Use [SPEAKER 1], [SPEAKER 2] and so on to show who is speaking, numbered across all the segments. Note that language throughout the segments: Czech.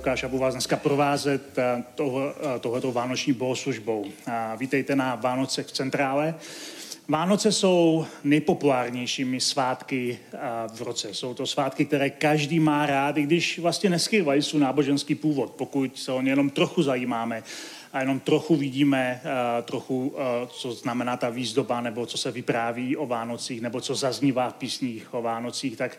[SPEAKER 1] Lukáš a budu vás dneska provázet eh, eh, tohleto vánoční bohoslužbou. Vítejte na Vánocech v centrále. Vánoce jsou nejpopulárnějšími svátky v roce. Jsou to svátky, které každý má rád, i když vlastně neskrývají svůj náboženský původ, pokud se o ně jenom trochu zajímáme a jenom trochu vidíme, trochu, co znamená ta výzdoba, nebo co se vypráví o Vánocích, nebo co zaznívá v písních o Vánocích, tak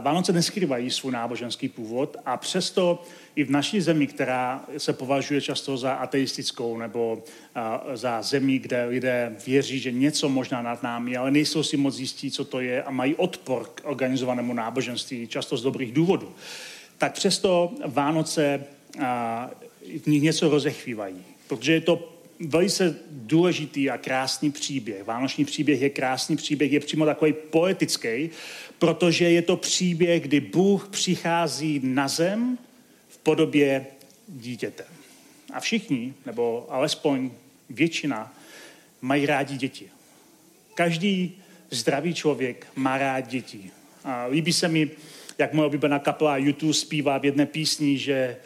[SPEAKER 1] Vánoce neskrývají svůj náboženský původ a přesto i v naší zemi, která se považuje často za ateistickou nebo za zemi, kde lidé věří, že něco možná nad námi, ale nejsou si moc jistí, co to je a mají odpor k organizovanému náboženství, často z dobrých důvodů, tak přesto Vánoce v nich něco rozechvívají, protože je to velice důležitý a krásný příběh. Vánoční příběh je krásný příběh, je přímo takový poetický, protože je to příběh, kdy Bůh přichází na zem v podobě dítěte. A všichni, nebo alespoň většina, mají rádi děti. Každý zdravý člověk má rád děti. A líbí se mi, jak moje oblíbená kapela YouTube zpívá v jedné písni, že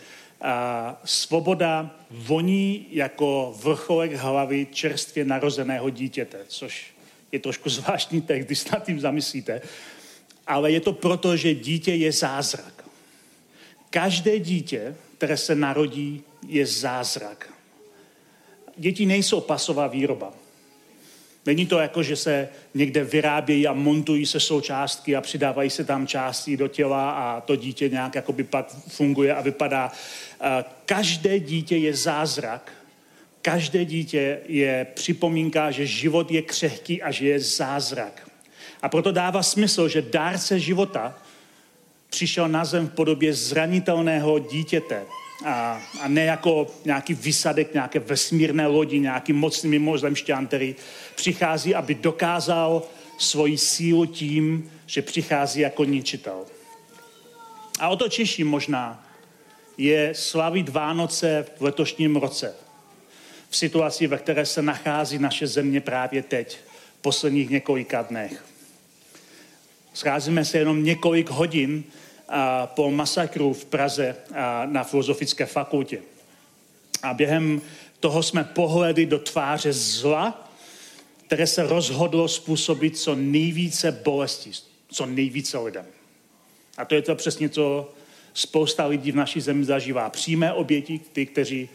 [SPEAKER 1] a, svoboda voní jako vrcholek hlavy čerstvě narozeného dítěte, což je trošku zvláštní text, když se nad tím zamyslíte ale je to proto, že dítě je zázrak. Každé dítě, které se narodí, je zázrak. Děti nejsou pasová výroba. Není to jako, že se někde vyrábějí a montují se součástky a přidávají se tam části do těla a to dítě nějak jakoby pak funguje a vypadá. Každé dítě je zázrak. Každé dítě je připomínka, že život je křehký a že je zázrak. A proto dává smysl, že dárce života přišel na zem v podobě zranitelného dítěte. A, a ne jako nějaký vysadek, nějaké vesmírné lodi, nějaký mocný mimozemšťan, který přichází, aby dokázal svoji sílu tím, že přichází jako ničitel. A o to češí možná je slavit Vánoce v letošním roce. V situaci, ve které se nachází naše země právě teď, v posledních několika dnech. Scházíme se jenom několik hodin po masakru v Praze na Filozofické fakultě. A během toho jsme pohledy do tváře zla, které se rozhodlo způsobit co nejvíce bolesti, co nejvíce lidem. A to je to přesně, co spousta lidí v naší zemi zažívá. Přímé oběti, ty, kteří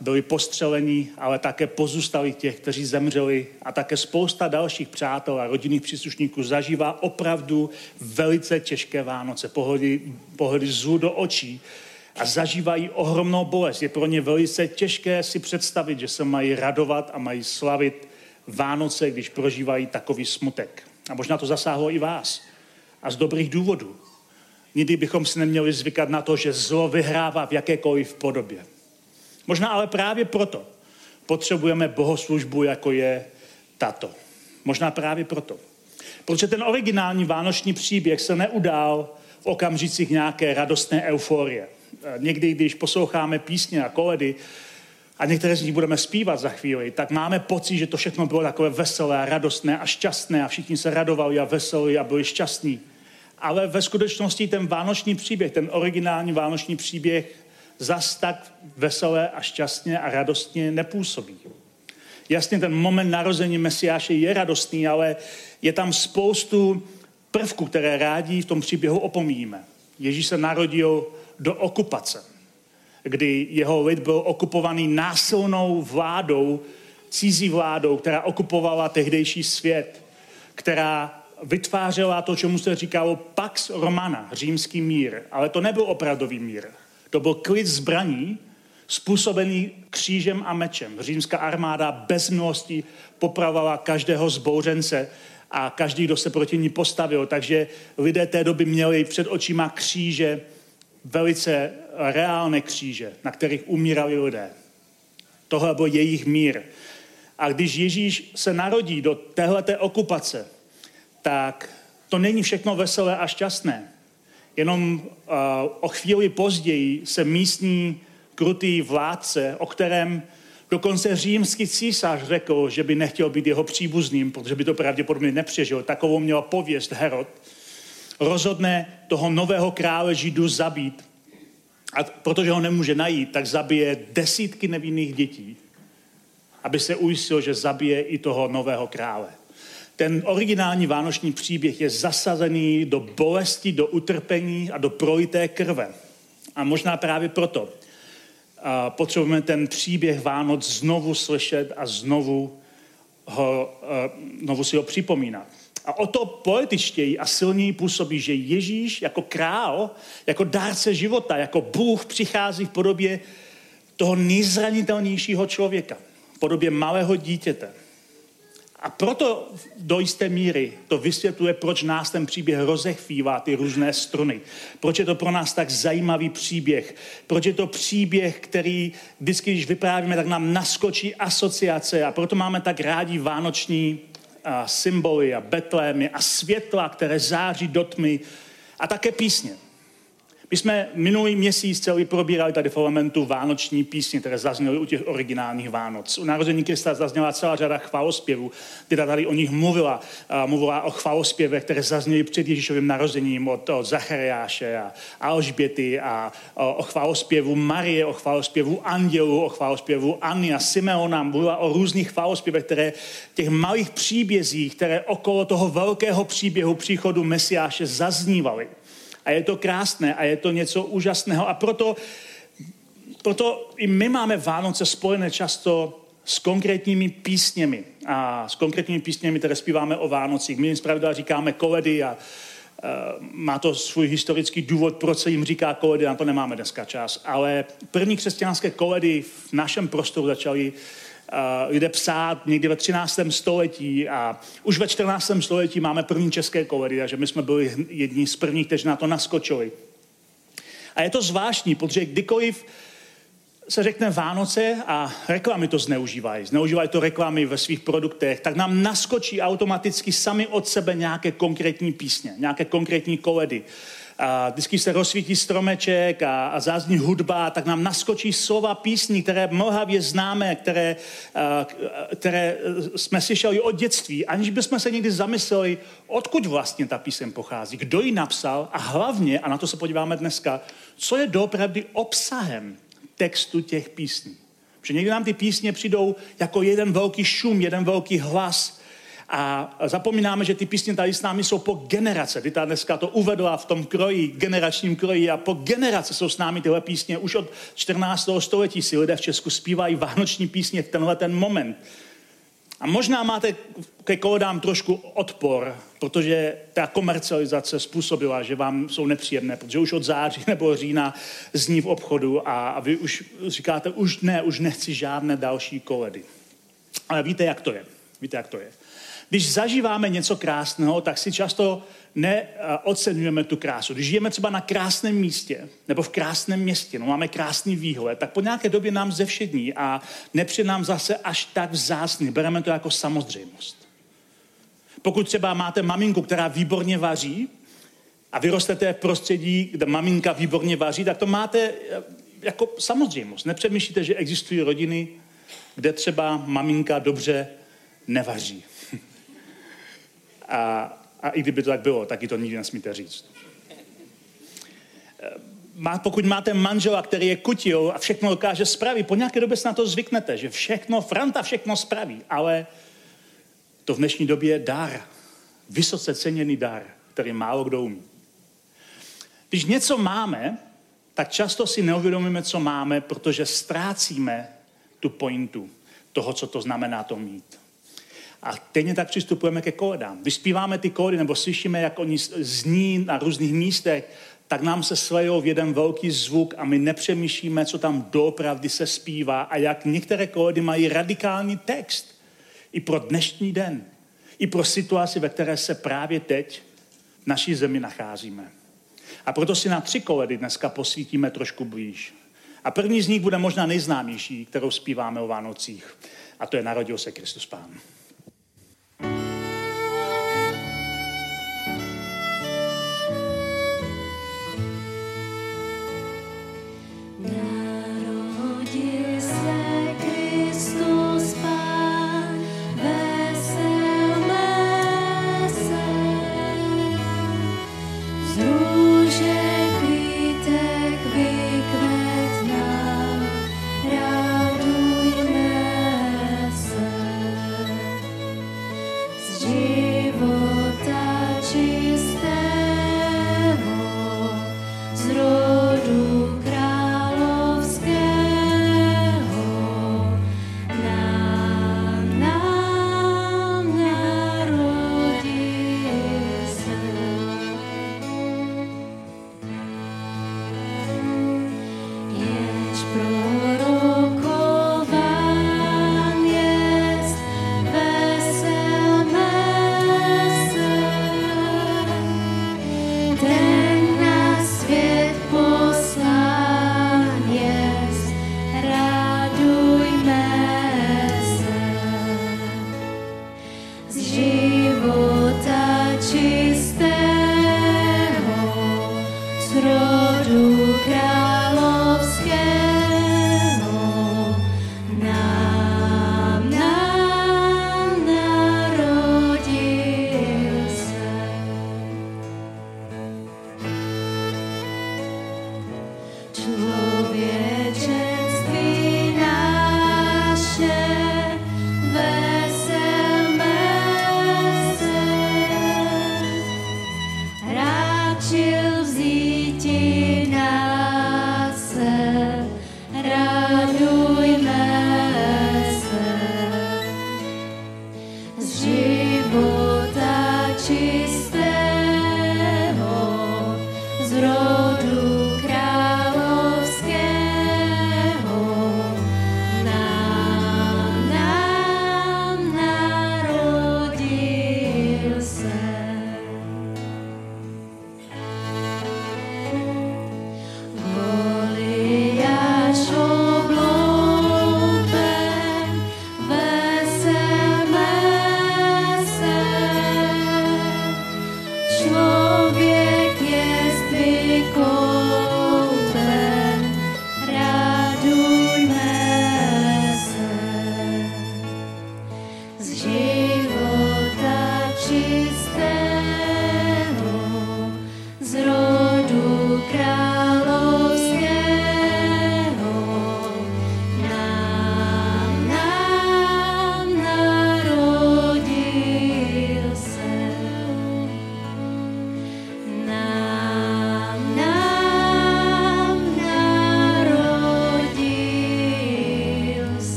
[SPEAKER 1] byli postřeleni, ale také pozůstali těch, kteří zemřeli a také spousta dalších přátel a rodinných příslušníků zažívá opravdu velice těžké Vánoce, pohledy, pohledy zlu do očí a zažívají ohromnou bolest. Je pro ně velice těžké si představit, že se mají radovat a mají slavit Vánoce, když prožívají takový smutek. A možná to zasáhlo i vás. A z dobrých důvodů. Nikdy bychom si neměli zvykat na to, že zlo vyhrává v jakékoliv podobě. Možná ale právě proto potřebujeme bohoslužbu, jako je tato. Možná právě proto. Protože ten originální vánoční příběh se neudál v okamžicích nějaké radostné euforie. Někdy, když posloucháme písně a koledy, a některé z nich budeme zpívat za chvíli, tak máme pocit, že to všechno bylo takové veselé radostné a šťastné a všichni se radovali a veselí a byli šťastní. Ale ve skutečnosti ten vánoční příběh, ten originální vánoční příběh zas tak veselé a šťastně a radostně nepůsobí. Jasně, ten moment narození Mesiáše je radostný, ale je tam spoustu prvků, které rádi v tom příběhu opomíjíme. Ježíš se narodil do okupace, kdy jeho lid byl okupovaný násilnou vládou, cizí vládou, která okupovala tehdejší svět, která vytvářela to, čemu se říkalo Pax Romana, římský mír. Ale to nebyl opravdový mír. To byl klid zbraní, způsobený křížem a mečem. Římská armáda bez milosti popravovala každého zbouřence a každý, kdo se proti ní postavil. Takže lidé té doby měli před očima kříže, velice reálné kříže, na kterých umírali lidé. Tohle byl jejich mír. A když Ježíš se narodí do téhleté okupace, tak to není všechno veselé a šťastné. Jenom uh, o chvíli později se místní krutý vládce, o kterém dokonce římský císař řekl, že by nechtěl být jeho příbuzným, protože by to pravděpodobně nepřežil. Takovou měla pověst Herod. Rozhodne toho nového krále Židů zabít. A protože ho nemůže najít, tak zabije desítky nevinných dětí, aby se ujistil, že zabije i toho nového krále. Ten originální vánoční příběh je zasazený do bolesti, do utrpení a do projité krve. A možná právě proto potřebujeme ten příběh Vánoc znovu slyšet a znovu, ho, znovu si ho připomínat. A o to poetičtěji a silněji působí, že Ježíš jako král, jako dárce života, jako Bůh přichází v podobě toho nejzranitelnějšího člověka, v podobě malého dítěte. A proto do jisté míry to vysvětluje, proč nás ten příběh rozechvívá ty různé struny. Proč je to pro nás tak zajímavý příběh. Proč je to příběh, který vždycky, když vyprávíme, tak nám naskočí asociace a proto máme tak rádi vánoční a symboly a betlémy a světla, které září do tmy a také písně. My jsme minulý měsíc celý probírali tady v elementu vánoční písně, které zazněly u těch originálních Vánoc. U narození Krista zazněla celá řada chválospěvů, která tady o nich mluvila. Mluvila o chválospěvech, které zazněly před Ježíšovým narozením od, od Zachariáše a Alžběty a o, o Marie, o chválospěvu Andělu, o chválospěvu Anny a Simeona. Mluvila o různých chválospěvech, které těch malých příbězích, které okolo toho velkého příběhu příchodu Mesiáše zaznívaly. A je to krásné a je to něco úžasného. A proto, proto i my máme Vánoce spojené často s konkrétními písněmi. A s konkrétními písněmi, které zpíváme o Vánocích. My jim zpravidla říkáme koledy a uh, má to svůj historický důvod, proč se jim říká koledy, na to nemáme dneska čas. Ale první křesťanské koledy v našem prostoru začaly lidé psát někdy ve 13. století a už ve 14. století máme první české koledy, takže my jsme byli jedni z prvních, kteří na to naskočili. A je to zvláštní, protože kdykoliv se řekne Vánoce a reklamy to zneužívají, zneužívají to reklamy ve svých produktech, tak nám naskočí automaticky sami od sebe nějaké konkrétní písně, nějaké konkrétní koledy a vždycky se rozsvítí stromeček a, a zázní hudba, tak nám naskočí slova písní, které mlhavě známe, které, a, které jsme slyšeli od dětství, aniž bychom se někdy zamysleli, odkud vlastně ta píseň pochází, kdo ji napsal a hlavně, a na to se podíváme dneska, co je doopravdy obsahem textu těch písní. Protože někdy nám ty písně přijdou jako jeden velký šum, jeden velký hlas, a zapomínáme, že ty písně tady s námi jsou po generace. Dita dneska to uvedla v tom kroji, generačním kroji a po generace jsou s námi tyhle písně. Už od 14. století si lidé v Česku zpívají vánoční písně v tenhle ten moment. A možná máte ke koledám trošku odpor, protože ta komercializace způsobila, že vám jsou nepříjemné, protože už od září nebo října zní v obchodu a, a vy už říkáte, už ne, už nechci žádné další koledy. Ale víte, jak to je. Víte, jak to je. Když zažíváme něco krásného, tak si často neocenujeme tu krásu. Když žijeme třeba na krásném místě nebo v krásném městě, no máme krásný výhled, tak po nějaké době nám zevšední a nepřijde nám zase až tak vzácný. Bereme to jako samozřejmost. Pokud třeba máte maminku, která výborně vaří a vyrostete v prostředí, kde maminka výborně vaří, tak to máte eh, jako samozřejmost. Nepřemýšlíte, že existují rodiny, kde třeba maminka dobře nevaří. A, a i kdyby to tak bylo, taky to nikdy nesmíte říct. Má, pokud máte manžela, který je kutil a všechno dokáže spravit, po nějaké době se na to zvyknete, že všechno, Franta všechno spraví, ale to v dnešní době je dar. Vysoce ceněný dar, který málo kdo umí. Když něco máme, tak často si neuvědomíme, co máme, protože ztrácíme tu pointu toho, co to znamená to mít. A stejně tak přistupujeme ke kódám. Vyspíváme ty kódy nebo slyšíme, jak oni zní na různých místech, tak nám se slejou v jeden velký zvuk a my nepřemýšlíme, co tam doopravdy se zpívá a jak některé kódy mají radikální text. I pro dnešní den. I pro situaci, ve které se právě teď v naší zemi nacházíme.
[SPEAKER 2] A proto si na tři koledy dneska posvítíme trošku blíž. A první z nich bude možná nejznámější, kterou zpíváme o Vánocích. A to je Narodil se Kristus Pán. Tohle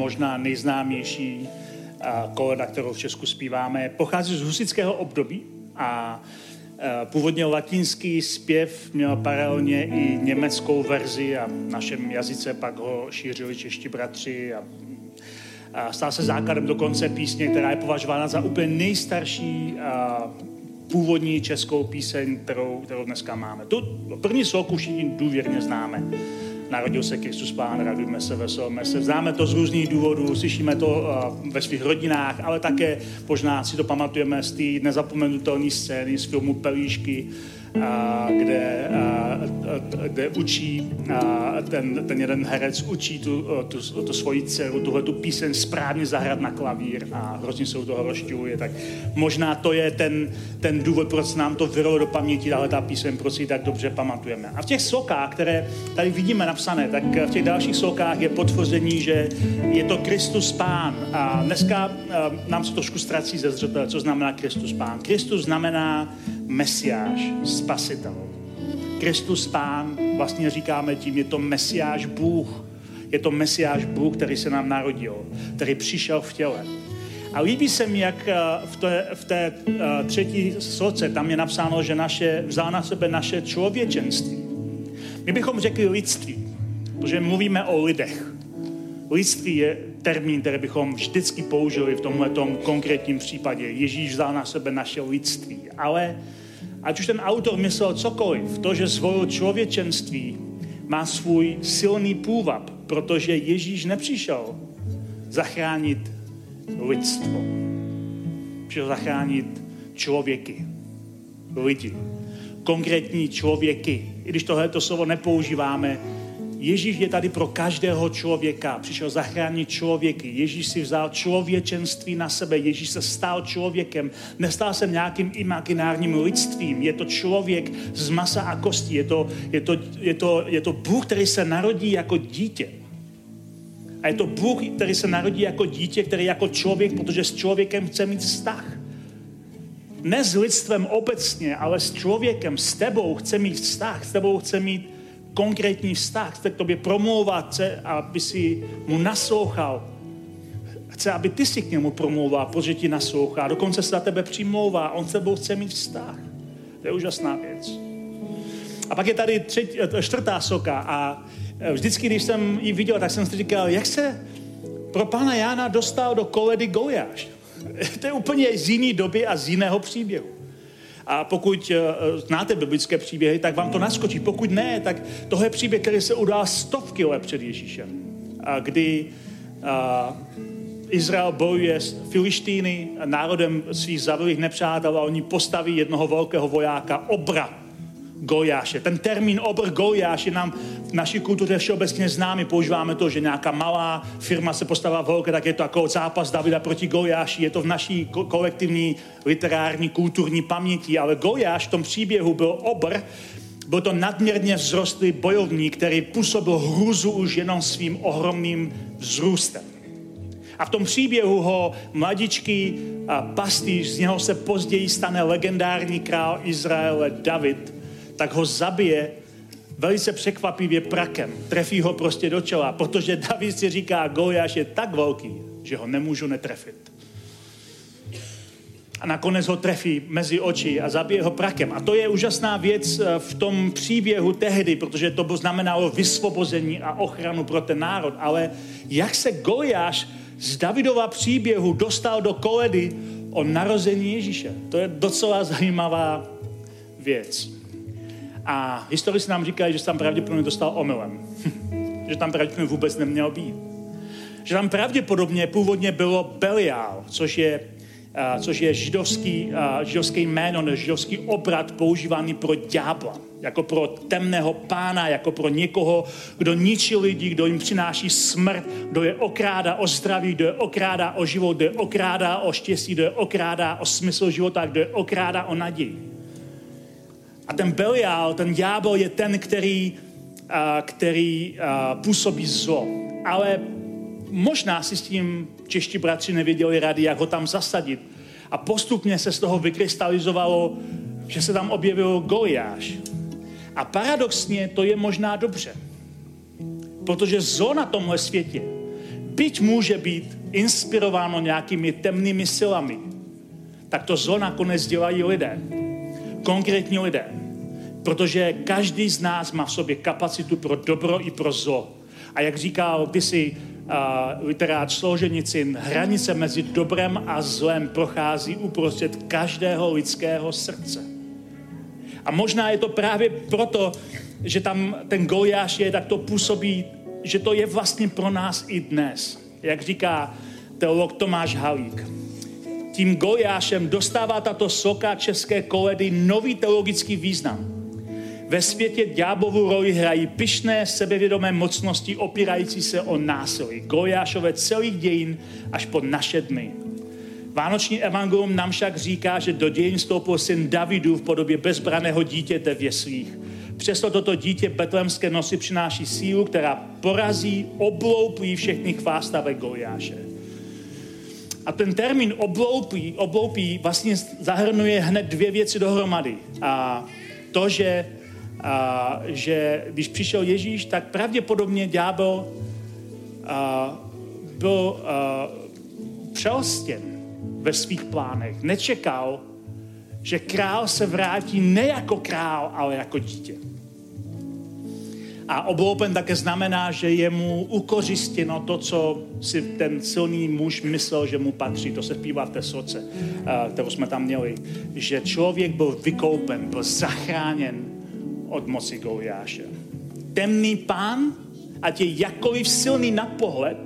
[SPEAKER 2] možná nejznámější koleda, kterou v Česku zpíváme. Pochází z husického období a původně latinský zpěv měl paralelně i německou verzi a v našem jazyce pak ho šířili čeští bratři a a stal se základem dokonce písně, která je považována za úplně nejstarší a původní českou píseň, kterou, kterou dneska máme. Tu první sloku všichni důvěrně známe narodil se Kristus Pán, radujme se, veselme se. Známe to z různých důvodů, slyšíme to uh, ve svých rodinách, ale také možná si to pamatujeme z té nezapomenutelné scény z filmu Pelíšky, kde, kde učí, ten, ten jeden herec učí tu, tu, tu svoji dceru, tuhle tu píseň správně zahrát na klavír a hrozně se u toho rozčiluje. Tak možná to je ten, ten důvod, proč nám to vyrolo do paměti, ale ta píseň, proč tak dobře pamatujeme. A v těch slokách, které tady vidíme napsané, tak v těch dalších slokách je potvrzení, že je to Kristus Pán. A dneska nám se trošku ztrací ze zřetele, co znamená Kristus Pán. Kristus znamená Mesiáš, spasitel. Kristus Pán, vlastně říkáme tím, je to Mesiáš Bůh. Je to Mesiáš Bůh, který se nám narodil, který přišel v těle. A líbí se mi, jak eh, v té, v té uh, třetí sloce tam je napsáno, že naše, vzal na sebe naše člověčenství. My bychom řekli lidství.
[SPEAKER 1] Protože mluvíme o lidech. Lidství je termín, který bychom vždycky použili v tomhle konkrétním případě. Ježíš vzal na sebe naše lidství. Ale ať už ten autor myslel cokoliv, to, že zvolil člověčenství, má svůj silný půvab, protože Ježíš nepřišel zachránit lidstvo. Přišel zachránit člověky, lidi, konkrétní člověky. I když tohleto slovo nepoužíváme, Ježíš je tady pro každého člověka. Přišel zachránit člověky. Ježíš si vzal člověčenství na sebe. Ježíš se stal člověkem. Nestal se nějakým imaginárním lidstvím. Je to člověk z masa a kostí. Je to, je to, je to, je to Bůh, který se narodí jako dítě. A je to Bůh, který se narodí jako dítě, který jako člověk, protože s člověkem chce mít vztah. Ne s lidstvem obecně, ale s člověkem, s tebou chce mít vztah, s tebou chce mít konkrétní vztah, chce k tobě promlouvat, chce, aby si mu naslouchal. Chce, aby ty si k němu promlouval, protože ti naslouchá. Dokonce se na tebe přimlouvá. On s tebou chce mít vztah. To je úžasná věc. A pak je tady třetí, eh, čtvrtá soka a eh, vždycky, když jsem ji viděl, tak jsem si říkal, jak se pro pana Jána dostal do koledy Gojáš. To je úplně z jiné doby a z jiného příběhu. A pokud uh, znáte biblické příběhy, tak vám to naskočí. Pokud ne, tak tohle je příběh, který se udál stovky let před Ježíšem. A kdy uh, Izrael bojuje s Filištíny, národem svých zavilých nepřátel a oni postaví jednoho velkého vojáka, obra, Gojáše. Ten termín obr Gojáš je nám v naší kultuře všeobecně známý. Používáme to, že nějaká malá firma se postavila velké, tak je to jako zápas Davida proti Gojáši. Je to v naší kolektivní literární kulturní paměti. Ale Gojáš v tom příběhu byl obr, byl to nadměrně vzrostlý bojovník, který působil hruzu už jenom svým ohromným vzrůstem. A v tom příběhu ho mladičký pastýř, z něho se později stane legendární král Izraele David, tak ho zabije velice překvapivě prakem. Trefí ho prostě do čela, protože David si říká, Goliáš je tak velký, že ho nemůžu netrefit. A nakonec ho trefí mezi oči a zabije ho prakem. A to je úžasná věc eh, v tom příběhu tehdy, protože to znamenalo vysvobození a ochranu pro ten národ. Ale jak se Goliáš z Davidova příběhu dostal do koledy o narození Ježíše? To je docela zajímavá věc. A historici nám říkají, že se tam pravděpodobně dostal omylem. že tam pravděpodobně vůbec neměl být. Že tam pravděpodobně původně bylo Belial, což je, uh, což je židovský, uh, židovský jméno, nebo židovský obrat používaný pro ďábla. Jako pro temného pána, jako pro někoho, kdo ničí lidi, kdo jim přináší smrt, kdo je okrádá o zdraví, kdo je okrádá o život, kdo je okrádá o štěstí, kdo je okrádá o smysl života, kdo je okrádá o naději. A ten Belial, ten ďábel je ten, který, a, který a, působí zlo. Ale možná si s tím čeští bratři nevěděli rady, jak ho tam zasadit. A postupně se z toho vykrystalizovalo, že se tam objevil Goliáš. A paradoxně to je možná dobře. Protože zlo na tomhle světě, byť může být inspirováno nějakými temnými silami, tak to zlo nakonec dělají lidé. Konkrétní lidé. Protože každý z nás má v sobě kapacitu pro dobro i pro zlo. A jak říkal kdysi uh, literát Složenicin, hranice mezi dobrem a zlem prochází uprostřed každého lidského srdce. A možná je to právě proto, že tam ten Goliáš je, tak to působí, že to je vlastně pro nás i dnes. Jak říká teolog Tomáš Halík. Tím Goliášem dostává tato soka české koledy nový teologický význam ve světě ďáblovu roli hrají pyšné, sebevědomé mocnosti opírající se o násilí. Goliášové celých dějin až po naše dny. Vánoční evangelium nám však říká, že do dějin stoupil syn Davidu v podobě bezbraného dítěte v jeslích. Přesto toto dítě betlemské nosy přináší sílu, která porazí, obloupí všechny chvástavé Goliáše. A ten termín obloupí, obloupí vlastně zahrnuje hned dvě věci dohromady. A to, že a, že když přišel Ježíš, tak pravděpodobně ďábel a, byl a, přelstěn ve svých plánech. Nečekal, že král se vrátí ne jako král, ale jako dítě. A obloupen také znamená, že je mu ukořistěno to, co si ten silný muž myslel, že mu patří. To se zpívá v té soce, kterou jsme tam měli. Že člověk byl vykoupen, byl zachráněn od moci Goliáše. Temný pán, ať je jakkoliv silný na pohled,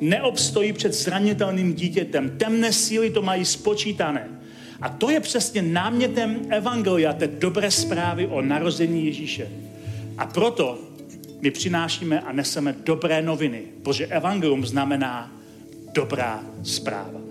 [SPEAKER 1] neobstojí před zranitelným dítětem. Temné síly to mají spočítané. A to je přesně námětem Evangelia, té dobré zprávy o narození Ježíše. A proto my přinášíme a neseme dobré noviny, protože Evangelium znamená dobrá zpráva.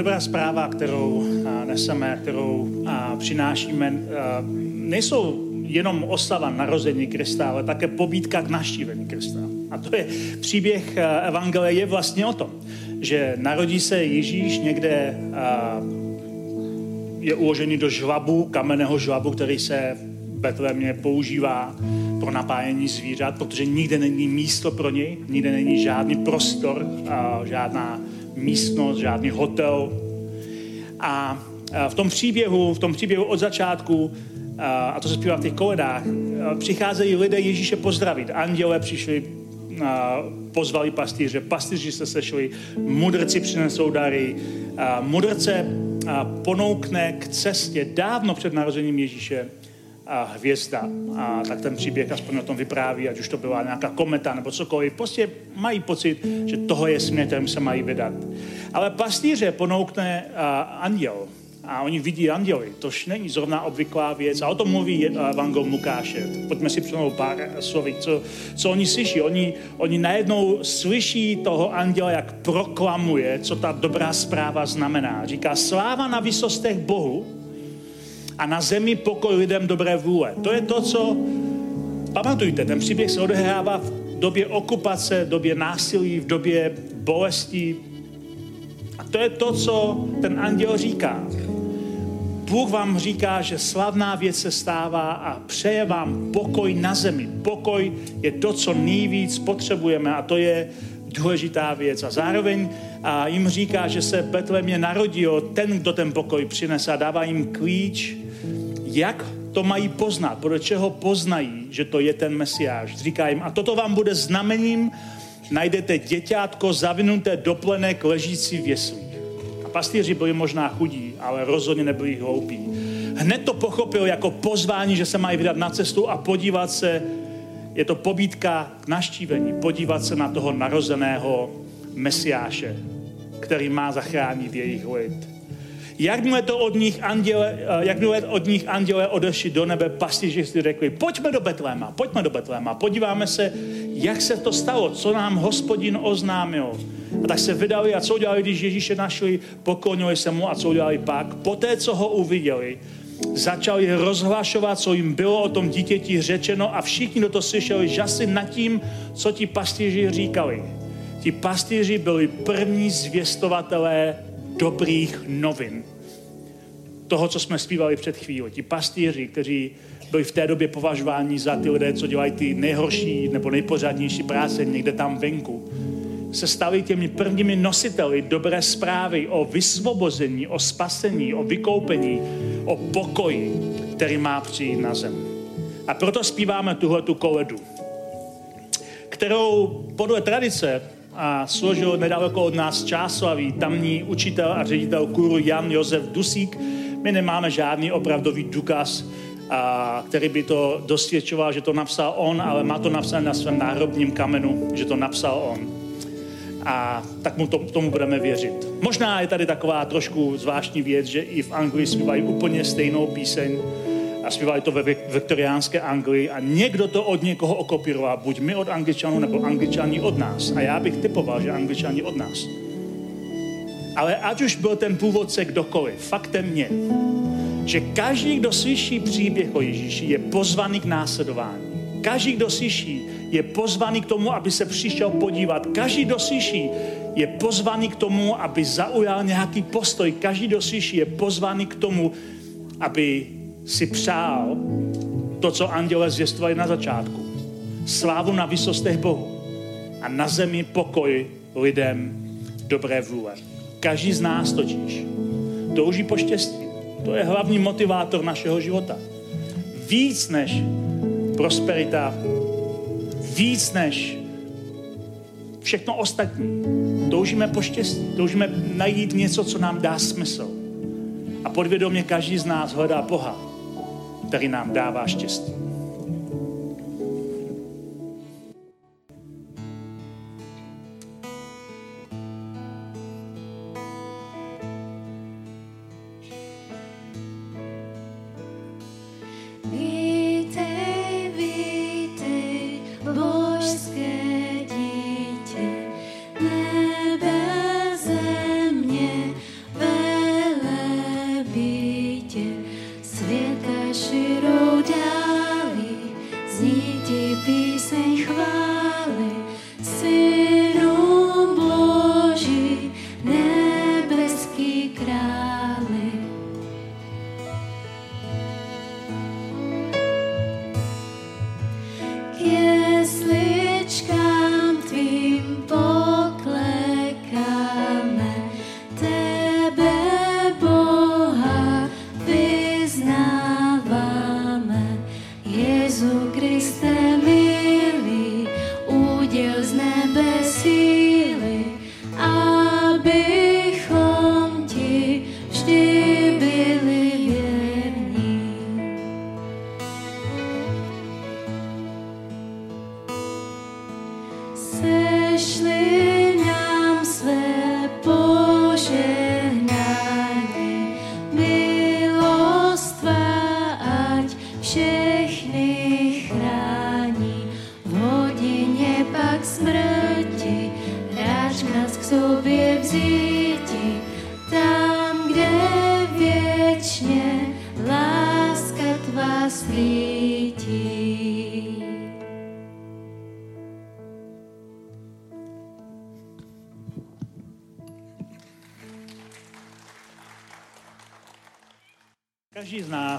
[SPEAKER 1] Dobrá zpráva, kterou neseme, kterou přinášíme, nejsou jenom oslava narození Krista, ale také pobídka k naštívení Krista. A to je příběh Evangelie je vlastně o tom, že narodí se Ježíš někde je uložený do žvabu, kamenného žvabu, který se v Betlémě používá pro napájení zvířat, protože nikde není místo pro něj, nikde není žádný prostor, žádná místnost, žádný hotel. A v tom příběhu, v tom příběhu od začátku, a to se zpívá v těch koledách, přicházejí lidé Ježíše pozdravit. Anděle přišli, pozvali pastýře, pastýři se sešli, mudrci přinesou dary, mudrce ponoukne k cestě dávno před narozením Ježíše hvězda. A tak ten příběh aspoň o tom vypráví, ať už to byla nějaká kometa nebo cokoliv. Prostě mají pocit, že toho je směr, kterým se mají vydat. Ale pastýře ponoukne a, anděl. A oni vidí anděly, tož není zrovna obvyklá věc. A o tom mluví Evangel Lukáše. Pojďme si přenout pár slovy, co, co oni slyší. Oni, oni najednou slyší toho anděla, jak proklamuje, co ta dobrá zpráva znamená. Říká, sláva na vysostech Bohu, a na zemi pokoj lidem dobré vůle. To je to, co pamatujte, ten příběh se odehrává v době okupace, v době násilí, v době bolesti. A to je to, co ten anděl říká. Bůh vám říká, že slavná věc se stává a přeje vám pokoj na zemi. Pokoj je to, co nejvíc potřebujeme a to je důležitá věc. A zároveň a jim říká, že se Betlemě narodil ten, kdo ten pokoj přinese a dává jim klíč, jak to mají poznat, podle čeho poznají, že to je ten Mesiáš. Říká jim, a toto vám bude znamením, najdete děťátko zavinuté do plenek ležící v jeslích. A pastýři byli možná chudí, ale rozhodně nebyli hloupí. Hned to pochopil jako pozvání, že se mají vydat na cestu a podívat se, je to pobídka k naštívení, podívat se na toho narozeného Mesiáše, který má zachránit jejich lid. Jakmile to od nich anděle, eh, jakmile od nich anděle odešli do nebe, pastiži si řekli, pojďme do Betléma, pojďme do Betléma, podíváme se, jak se to stalo, co nám hospodin oznámil. A tak se vydali a co udělali, když Ježíše našli, poklonili se mu a co udělali pak. Poté, co ho uviděli, začali rozhlašovat, co jim bylo o tom dítěti řečeno a všichni, kdo to slyšeli, žasli nad tím, co ti pastýři říkali. Ti pastýři byli první zvěstovatelé dobrých novin. Toho, co jsme zpívali před chvíli. Ti pastýři, kteří byli v té době považováni za ty lidé, co dělají ty nejhorší nebo nejpořádnější práce někde tam venku, se stali těmi prvními nositeli dobré zprávy o vysvobození, o spasení, o vykoupení, o pokoji, který má přijít na zem. A proto zpíváme tuhle tu koledu, kterou podle tradice a složil nedaleko od nás Čáslavý, tamní učitel a ředitel kuru Jan Josef Dusík. My nemáme žádný opravdový důkaz, a, který by to dosvědčoval, že to napsal on, ale má to napsané na svém náhrobním kamenu, že to napsal on. A tak mu to, tomu budeme věřit. Možná je tady taková trošku zvláštní věc, že i v Anglii zpívají úplně stejnou píseň, a zpívali to ve viktoriánské Anglii a někdo to od někoho okopíroval, buď my od angličanů, nebo angličani od nás. A já bych typoval, že angličani od nás. Ale ať už byl ten původce kdokoliv, faktem je, že každý, kdo slyší příběh o Ježíši, je pozvaný k následování. Každý, kdo slyší, je pozvaný k tomu, aby se přišel podívat. Každý, kdo slyší, je pozvaný k tomu, aby zaujal nějaký postoj. Každý, kdo slyší, je pozvaný k tomu, aby si přál to, co anděle zvěstovali na začátku. Slávu na vysostech Bohu a na zemi pokoj lidem dobré vůle. Každý z nás totiž touží po štěstí. To je hlavní motivátor našeho života. Víc než prosperita, víc než všechno ostatní. Toužíme po štěstí, toužíme najít něco, co nám dá smysl. A podvědomě každý z nás hledá Boha který nám dává štěstí.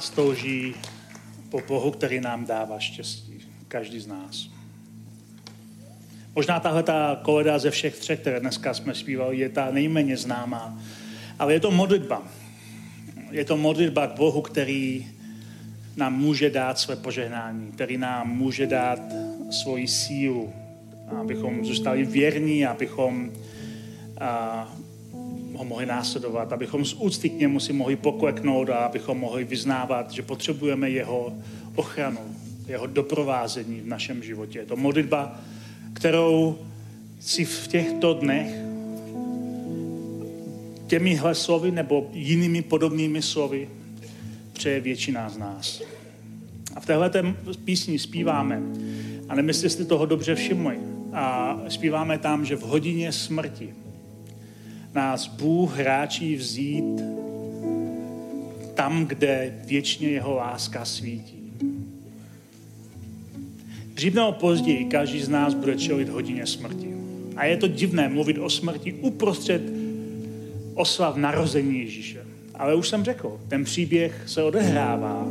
[SPEAKER 1] Nás touží po Bohu, který nám dává štěstí. Každý z nás. Možná tahle ta koleda ze všech třech, které dneska jsme zpívali, je ta nejméně známá. Ale je to modlitba. Je to modlitba k Bohu, který nám může dát své požehnání, který nám může dát svoji sílu, abychom zůstali věrní, abychom ho mohli následovat, abychom z úcty k němu si mohli pokleknout a abychom mohli vyznávat, že potřebujeme jeho ochranu, jeho doprovázení v našem životě. Je to modlitba, kterou si v těchto dnech těmihle slovy nebo jinými podobnými slovy přeje většina z nás. A v téhle písni zpíváme, a nevím, jestli jste toho dobře všimli, a zpíváme tam, že v hodině smrti nás Bůh hráčí vzít tam, kde věčně jeho láska svítí. Dřív nebo později každý z nás bude čelit hodině smrti. A je to divné mluvit o smrti uprostřed oslav narození Ježíše. Ale už jsem řekl, ten příběh se odehrává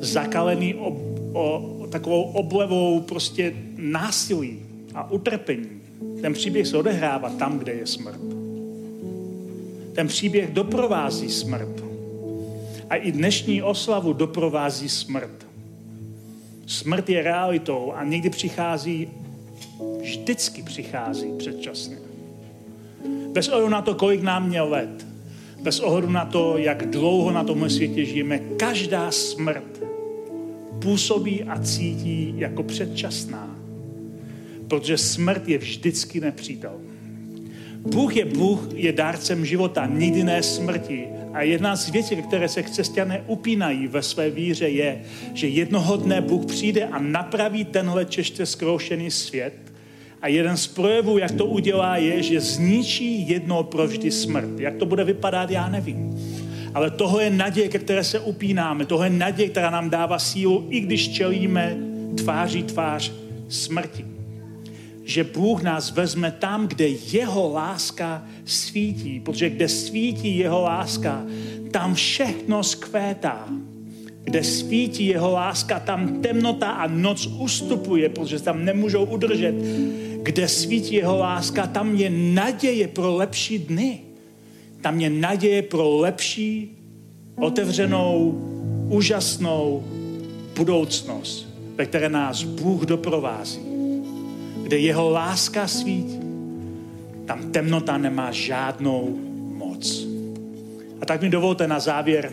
[SPEAKER 1] zakalený o, o takovou oblevou prostě násilí a utrpení. Ten příběh se odehrává tam, kde je smrt. Ten příběh doprovází smrt. A i dnešní oslavu doprovází smrt. Smrt je realitou a někdy přichází, vždycky přichází předčasně. Bez ohledu na to, kolik nám měl let, bez ohledu na to, jak dlouho na tomhle světě žijeme, každá smrt působí a cítí jako předčasná. Protože smrt je vždycky nepřítel. Bůh je Bůh, je dárcem života, nikdy ne smrti. A jedna z věcí, které se křesťané upínají ve své víře, je, že jednoho dne Bůh přijde a napraví tenhle čeště zkroušený svět. A jeden z projevů, jak to udělá, je, že zničí jednou provždy smrt. Jak to bude vypadat, já nevím. Ale toho je naděje, ke které se upínáme. Toho je naděje, která nám dává sílu, i když čelíme tváří tvář smrti že Bůh nás vezme tam, kde jeho láska svítí, protože kde svítí jeho láska, tam všechno skvétá. Kde svítí jeho láska, tam temnota a noc ustupuje, protože tam nemůžou udržet. Kde svítí jeho láska, tam je naděje pro lepší dny. Tam je naděje pro lepší, otevřenou, úžasnou budoucnost, ve které nás Bůh doprovází kde jeho láska svítí, tam temnota nemá žádnou moc. A tak mi dovolte na závěr,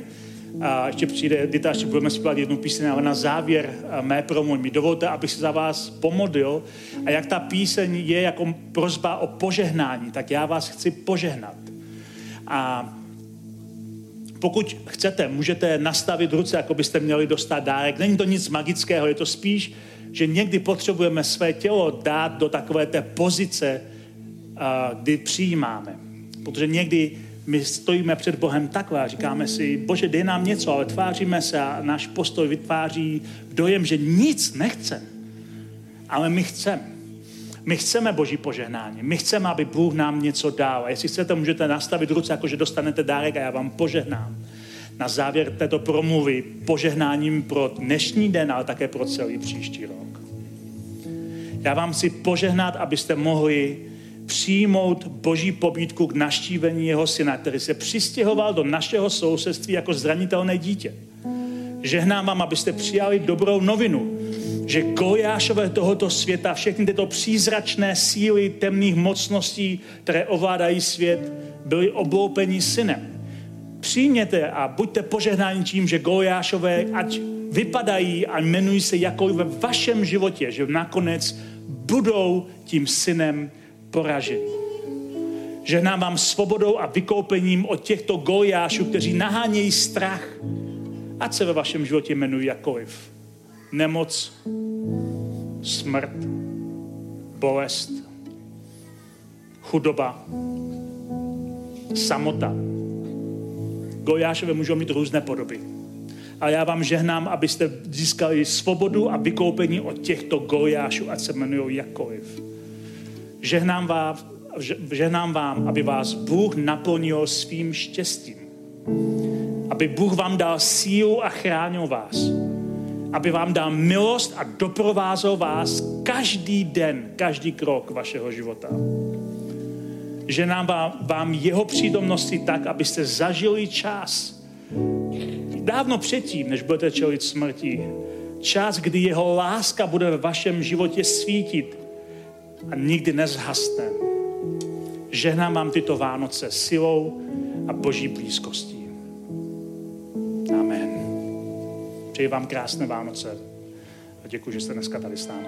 [SPEAKER 1] a ještě přijde Dita, ještě budeme zpívat jednu píseň, ale na závěr mé promluvy mi dovolte, abych se za vás pomodlil a jak ta píseň je jako prozba o požehnání, tak já vás chci požehnat. A pokud chcete, můžete nastavit ruce, jako byste měli dostat dárek. Není to nic magického, je to spíš že někdy potřebujeme své tělo dát do takové té pozice, kdy přijímáme. Protože někdy my stojíme před Bohem takhle a říkáme si, bože, dej nám něco, ale tváříme se a náš postoj vytváří dojem, že nic nechce. Ale my chceme. My chceme Boží požehnání. My chceme, aby Bůh nám něco dal. A jestli chcete, můžete nastavit ruce, jako že dostanete dárek a já vám požehnám. Na závěr této promluvy požehnáním pro dnešní den, ale také pro celý příští rok. Já vám chci požehnat, abyste mohli přijmout boží pobídku k naštívení jeho syna, který se přistěhoval do našeho sousedství jako zranitelné dítě. Žehnám vám, abyste přijali dobrou novinu, že Goliášové tohoto světa, všechny tyto přízračné síly temných mocností, které ovládají svět, byly obloupeni synem. Přijměte a buďte požehnáni tím, že Goliášové, ať vypadají a jmenují se jakkoliv ve vašem životě, že nakonec budou tím synem poraženi. Žehnám vám svobodou a vykoupením od těchto gojášů, kteří nahánějí strach, ať se ve vašem životě jmenují jakkoliv. Nemoc, smrt, bolest, chudoba, samota. Gojášové můžou mít různé podoby a já vám žehnám, abyste získali svobodu a vykoupení od těchto gojášů, ať se jmenují jakkoliv. Žehnám vám, žehnám vám, aby vás Bůh naplnil svým štěstím. aby Bůh vám dal sílu a chránil vás. Aby vám dal milost a doprovázel vás každý den, každý krok vašeho života. Že nám vám, vám jeho přítomnosti tak, abyste zažili čas. Dávno předtím, než budete čelit smrti. Čas, kdy jeho láska bude ve vašem životě svítit a nikdy nezhasne. Žehnám vám tyto Vánoce silou a boží blízkostí. Amen. Přeji vám krásné Vánoce a děkuji, že jste dneska tady s námi.